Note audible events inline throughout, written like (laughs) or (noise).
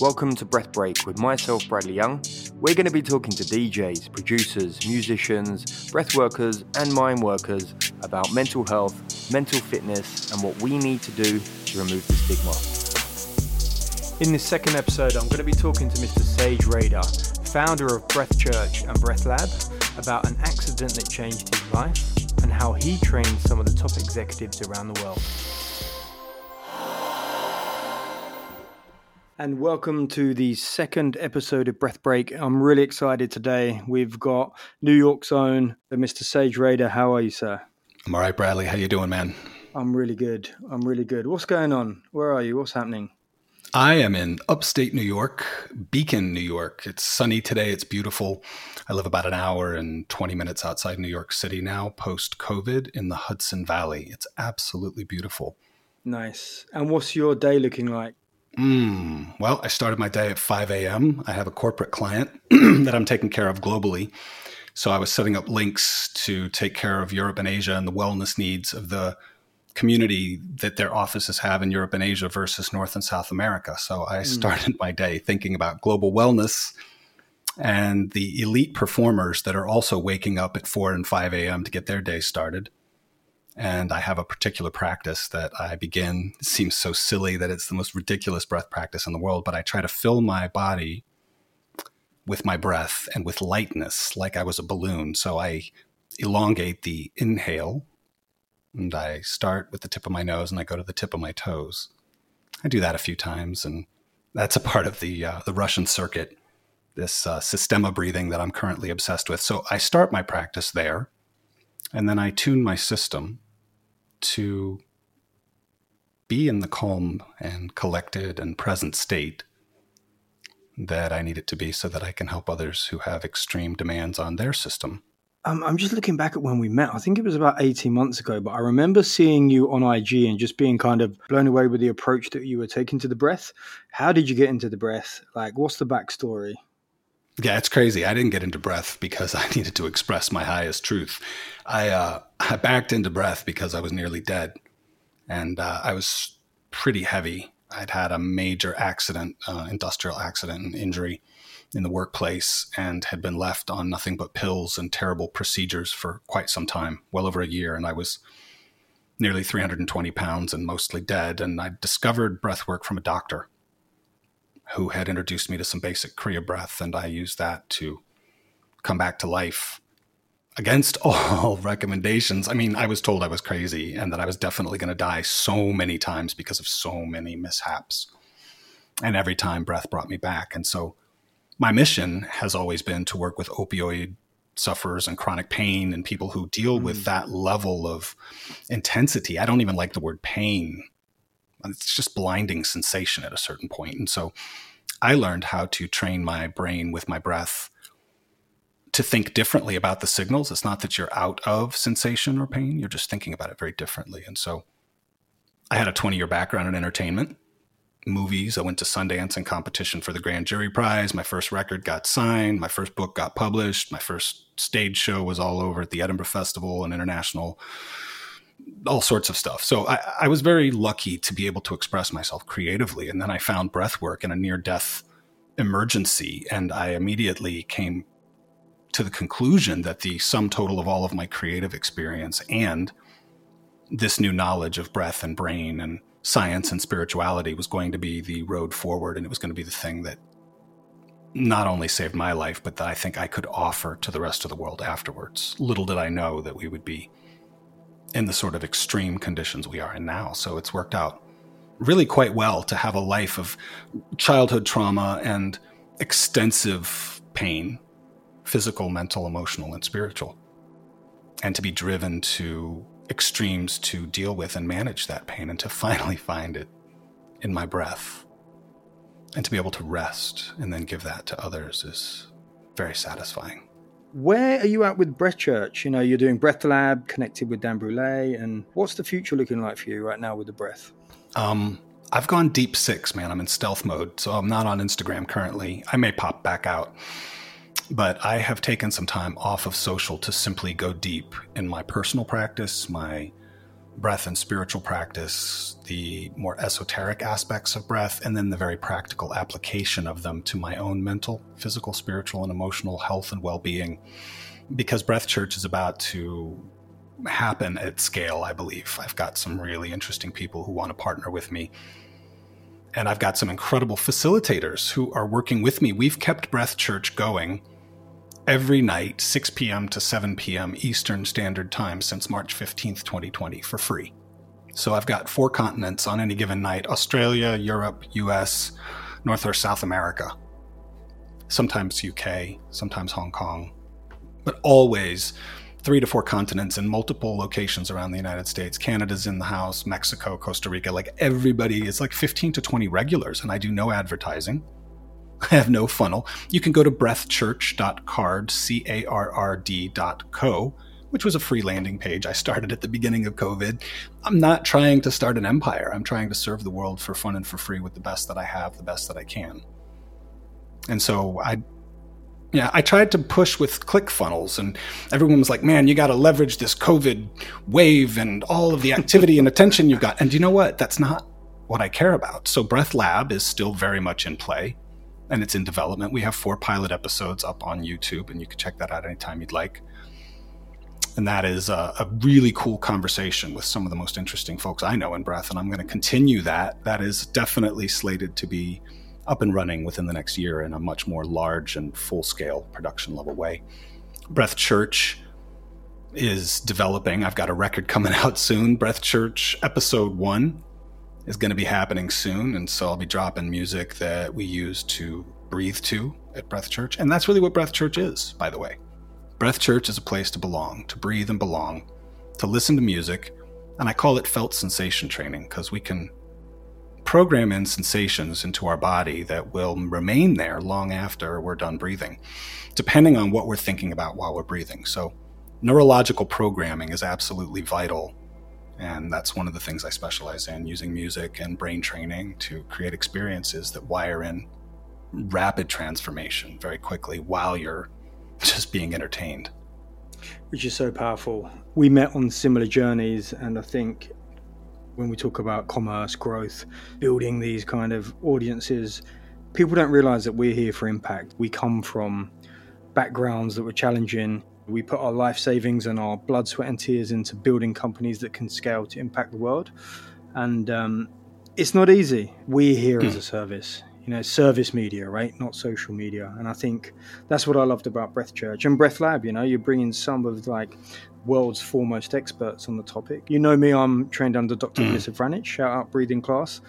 Welcome to Breath Break with myself, Bradley Young. We're going to be talking to DJs, producers, musicians, breath workers, and mind workers about mental health, mental fitness, and what we need to do to remove the stigma. In this second episode, I'm going to be talking to Mr. Sage Rader, founder of Breath Church and Breath Lab, about an accident that changed his life and how he trained some of the top executives around the world. And welcome to the second episode of Breath Break. I'm really excited today. We've got New York's own Mr. Sage Rader. How are you, sir? I'm all right, Bradley. How you doing, man? I'm really good. I'm really good. What's going on? Where are you? What's happening? I am in upstate New York, Beacon, New York. It's sunny today. It's beautiful. I live about an hour and 20 minutes outside New York City now, post COVID, in the Hudson Valley. It's absolutely beautiful. Nice. And what's your day looking like? Mm, well, I started my day at 5 a.m. I have a corporate client (clears throat) that I'm taking care of globally. So I was setting up links to take care of Europe and Asia and the wellness needs of the community that their offices have in Europe and Asia versus North and South America. So I mm. started (laughs) my day thinking about global wellness and the elite performers that are also waking up at 4 and 5 a.m. to get their day started and I have a particular practice that I begin. It seems so silly that it's the most ridiculous breath practice in the world, but I try to fill my body with my breath and with lightness, like I was a balloon. So I elongate the inhale, and I start with the tip of my nose and I go to the tip of my toes. I do that a few times, and that's a part of the uh, the Russian circuit, this uh, systema breathing that I'm currently obsessed with. So I start my practice there, and then I tune my system to be in the calm and collected and present state that I need it to be so that I can help others who have extreme demands on their system. Um, I'm just looking back at when we met. I think it was about 18 months ago, but I remember seeing you on IG and just being kind of blown away with the approach that you were taking to the breath. How did you get into the breath? Like, what's the backstory? Yeah, it's crazy. I didn't get into breath because (laughs) I needed to express my highest truth. I uh, I backed into breath because I was nearly dead, and uh, I was pretty heavy. I'd had a major accident, uh, industrial accident, and injury in the workplace, and had been left on nothing but pills and terrible procedures for quite some time, well over a year. And I was nearly 320 pounds and mostly dead. And I discovered breath work from a doctor who had introduced me to some basic Kriya breath, and I used that to come back to life against (laughs) all recommendations. I mean, I was told I was crazy and that I was definitely going to die so many times because of so many mishaps. And every time breath brought me back. And so my mission has always been to work with opioid sufferers and chronic pain and people who deal mm. with that level of intensity. I don't even like the word pain it's just blinding sensation at a certain point. And so I learned how to train my brain with my breath to think differently about the signals. It's not that you're out of sensation or pain, you're just thinking about it very differently. And so I had a 20 year background in entertainment, movies. I went to Sundance and competition for the Grand Jury Prize. My first record got signed. My first book got published. My first stage show was all over at the Edinburgh Festival and international all sorts of stuff. So I, I, was very lucky to be able to express myself creatively. And then I found breath work in a near death emergency. And I immediately came to the conclusion that the sum total of all of my creative experience and this new knowledge of breath and brain and science and spirituality was going to be the road forward. And it was going to be the thing that not only saved my life, but that I think I could offer to the rest of the world afterwards. Little did I know that we would be in the sort of extreme conditions we are in now. So it's worked out really quite well to have a life of childhood trauma and extensive pain physical, mental, emotional, and spiritual. And to be driven to extremes to deal with and manage that pain and to (laughs) finally find it in my breath. And to be able to rest and then give that to others is very satisfying. Where are you at with Breath Church? You know, you're doing Breath Lab, connected with Dan Brule, and what's the future looking like for you right now with the breath? Um, I've gone deep six, man. I'm in stealth mode, so I'm not on Instagram currently. I may pop back out, but I have taken some time off of social to simply go deep in my personal practice, my breath and spiritual practice, the more esoteric aspects of breath, and then the very practical application of them to my own mental, physical, spiritual, and emotional health and well being. Because Breath Church is about to happen at scale, I believe. I've got some really interesting people who want to partner with me. And I've got some incredible facilitators who are working with me. We've kept Breath Church going every night, 6 p.m. to 7 p.m. Eastern Standard Time since March 15th, 2020, for free. So I've got four continents on any given night Australia, Europe, US, North or South America, sometimes UK, sometimes Hong Kong, but always three to four continents in multiple locations around the United States. Canada's in the house, Mexico, Costa Rica, like everybody, it's like 15 to 20 regulars, and I do no advertising. (laughs) I have no funnel. You can go to breathchurch.card, C A R R D dot co, which was a free landing page I started at the beginning of COVID. I'm not trying to start an empire. I'm trying to serve the world for fun and for free with the best that I have, the best that I can. And so I yeah, I tried to push with ClickFunnels, and everyone was like, man, you got to leverage this COVID wave and all of the activity and attention you've got. And you know what? That's not what I care about. So, Breath Lab is still very much in play and it's in development. We have four pilot episodes up on YouTube, and you can check that out anytime you'd like. And that is a, a, really cool conversation with some of the most interesting folks I know in breath. And I'm going to continue that. That is definitely slated to be up and running within the next year in a much more large and full scale production level way. Breath Church is developing. I've got a record coming (laughs) out soon. Breath Church episode one is going to be happening soon. And so I'll be dropping music that we use to breathe to at Breath Church. And that's really what Breath Church is, by the way. Breath Church is a place to belong, to breathe and belong, to listen to music. And I call it felt sensation training because we can program in sensations into our body that will remain there long after we're done breathing, depending on what we're thinking about while we're breathing. So, neurological programming is absolutely vital and that's one of the things I specialize in using music and brain training to create experiences that wire in rapid transformation very quickly while you're (laughs) just being entertained. Which is so powerful. We met on similar journeys, and I think when we talk about commerce, growth, building these kind of audiences, people don't realize that we're here for impact. We come from backgrounds that were challenging we put our life savings and our blood, sweat, and tears into building companies that can scale to impact the world. And um, it's not easy. We're here as hmm. a service, you know, service media, right? Not social media. And I think that's what I loved about Breath Church and Breath Lab. You know, you're bringing some of like world's foremost experts on the topic. You know me, I'm trained under Dr. Mm. Vranich, shout out breathing class.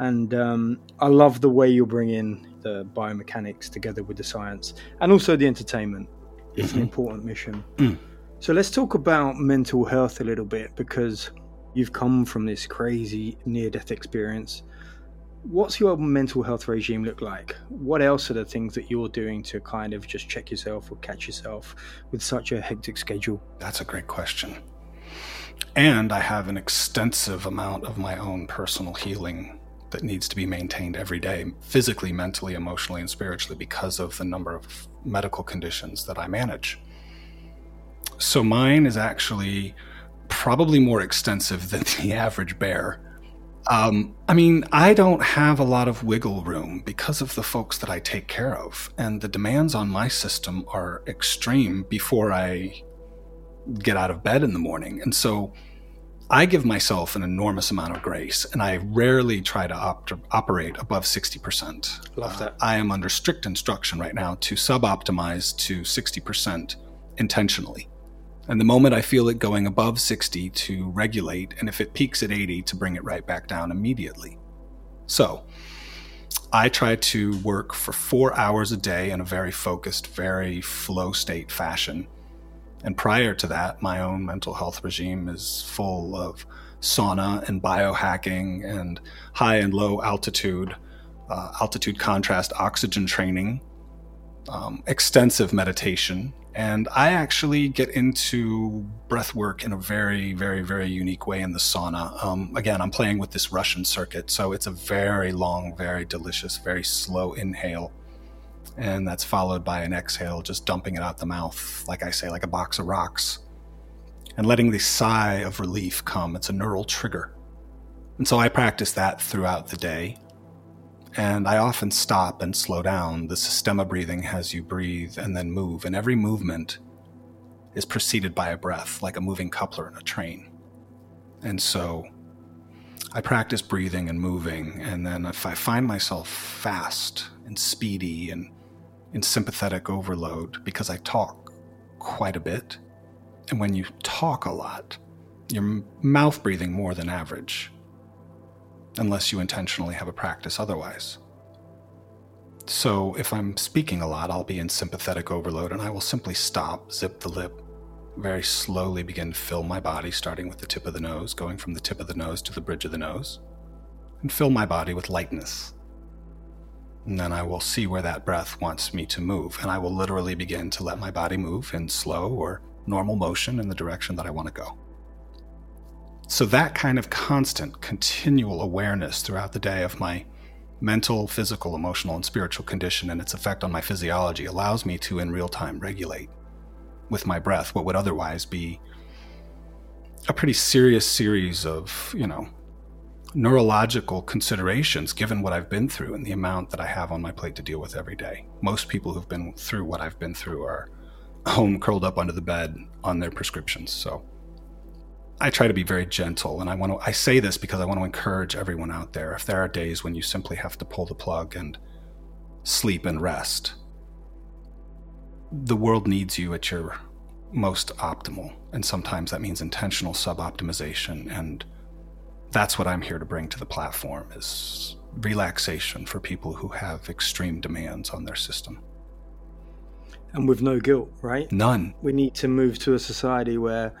And um, I love the way you bring in the biomechanics together with the science and also the entertainment it's mm-hmm. an important mission. Mm. So let's talk about mental health a little bit because you've come from this crazy near death experience. What's your mental health regime look like? What else are the things that you're doing to kind of just check yourself or catch yourself with such a hectic schedule? That's a great question. And I have an extensive amount of my own personal healing that needs to be maintained every day, physically, mentally, emotionally, and spiritually, because of the number of medical conditions that I manage. So mine is actually probably more extensive (laughs) than the average bear. Um, I mean, I don't have a lot of wiggle room because of the folks that I take care of, and the demands on my system are extreme before I get out of bed in the morning. And so I give myself an enormous amount of grace, and I rarely try to op- operate above 60%. Love that. Uh, I am under strict instruction right now to sub optimize to 60% intentionally. And the moment I feel it going above 60 to regulate, and if it peaks at 80, to bring it right back down immediately. So, I try to work for four hours a day in a very focused, very flow state fashion and prior to that, my own mental health regime is full of sauna and biohacking and high and low altitude, uh, altitude contrast oxygen training, um, extensive meditation. And I actually get into breath work in a very, very, very unique way in the sauna. Um, again, I'm playing with this Russian circuit, so it's a very long, very delicious, very slow inhale and that's followed by an exhale, just dumping it out the mouth, like I say, like a box of rocks. and letting the sigh of relief come. It's a neural trigger. And so I practice that throughout the day. And I often stop and slow down. The systema breathing has you breathe and then move, and every movement is preceded by a breath, like a moving coupler in a train. And so I practice breathing and moving, and then if I find myself fast and speedy and in sympathetic overload because I talk quite a bit, and when you talk a lot, you're mouth breathing more than average, unless you intentionally have a practice otherwise. So if I'm speaking a lot, I'll be in sympathetic overload and I will simply stop, zip the lip, very slowly begin to fill my body, starting with the tip of the nose, going from the tip of the nose to the bridge of the nose, and fill my body with lightness. And then I will see where that breath wants me to move, and I will literally begin to let my body move in slow or normal motion in the direction that I want to go. So, that kind of constant, continual awareness throughout the day of my mental, physical, emotional, and spiritual condition and its effect on my physiology allows me to, in real time, regulate with my breath what would otherwise be a pretty serious series of, you know, neurological considerations given what I've been through and the amount that I have on my plate to deal with every day. Most people who've been through what I've been through are home curled up under the bed on their prescriptions. So I try to be very gentle and I want to I say this because I want to encourage everyone out there if there are days when you simply have to pull the plug and sleep and rest. The world needs you at your most optimal and sometimes that means intentional sub-optimization and that's what I'm here to bring to the platform is relaxation for people who have extreme demands on their system and with no guilt, right? None. We need to move to a society where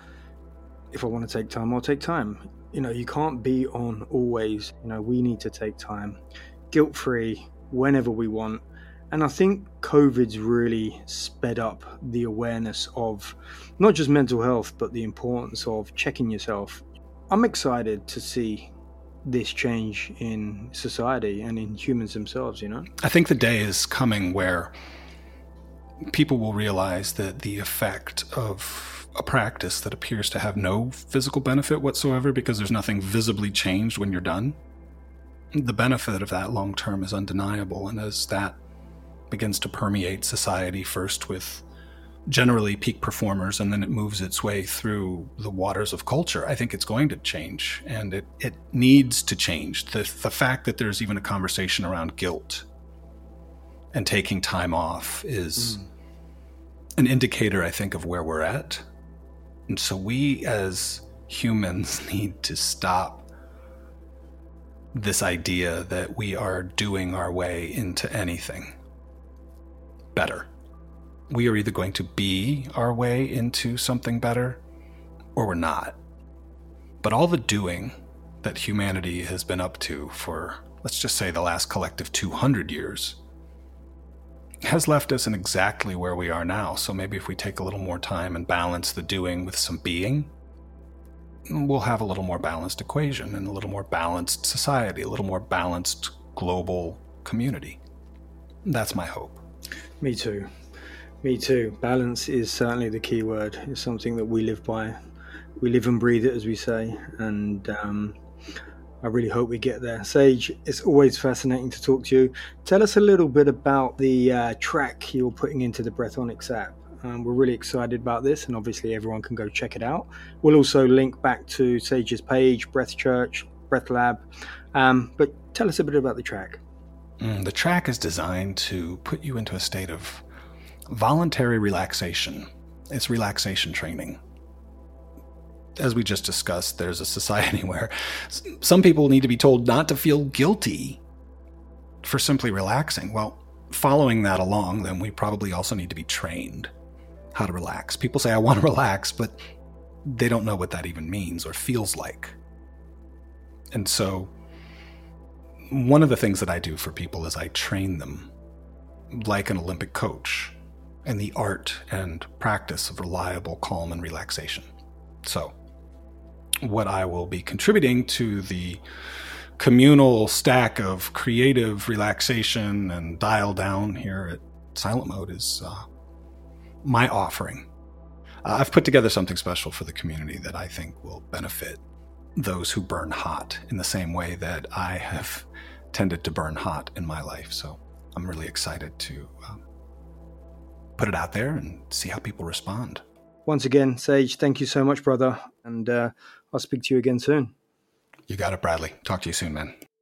if I want to take time, I'll take time. You know, you can't be on always. You know, we need to take time, guilt free, whenever we want. And I think COVID's really sped up the awareness of not just mental health, but the importance of checking yourself. I'm excited to see this change in society and in humans themselves, you know? I think the day is coming where people will realize that the effect of a practice that appears to have no physical benefit whatsoever because there's nothing visibly changed when you're done, the benefit of that long term is undeniable. And as that begins to permeate society, first with generally peak performers and then it moves its way through the waters of culture, I think it's going to change and it, it needs to change. The, the fact that there's even a conversation around guilt and taking time off is mm. an indicator, I think, of where we're at. And so we as humans (laughs) need to stop this idea that we are doing our way into anything better. We are either going to be our way into something better or we're not. But all the doing that humanity has been up to for, let's just say, the last collective 200 years has left us in exactly where we are now. So maybe if we take a little more time and balance the doing with some being, we'll have a little more balanced equation and a little more balanced society, a little more balanced global community. That's my hope. Me too. Me too. Balance is certainly the key word. It's something that we live by. We live and breathe it, as we say. And um, I really hope we get there. Sage, it's always fascinating to talk to you. Tell us a little bit about the uh, track you're putting into the Breathonics app. Um, we're really excited about this, and obviously everyone can go check it out. We'll also link back to Sage's page, Breath Church, Breath Lab. Um, but tell us a bit about the track. Mm, the track is designed to put you into a state of voluntary relaxation. It's relaxation training as we just discussed, there's a society (laughs) where some people need to be told not to feel guilty for simply relaxing. Well, following that along, then we probably also need to be trained how to relax. People say, I want to (laughs) relax, but they don't know what that even means or feels like. And so, one of the things that I do for people is I train them like an Olympic coach in the art and practice of reliable calm and relaxation. So, what I will be contributing to the communal stack of creative relaxation and dial down here at Silent Mode is uh, my offering uh, I've put together something special for the community that I think will benefit those who burn hot in the same way that I have tended to burn hot in my life. So I'm really excited to um, put it out there and see how people respond. Once again, Sage, thank you so much, brother. And uh, I'll speak to you again soon. You got it, Bradley. Talk to you soon, man.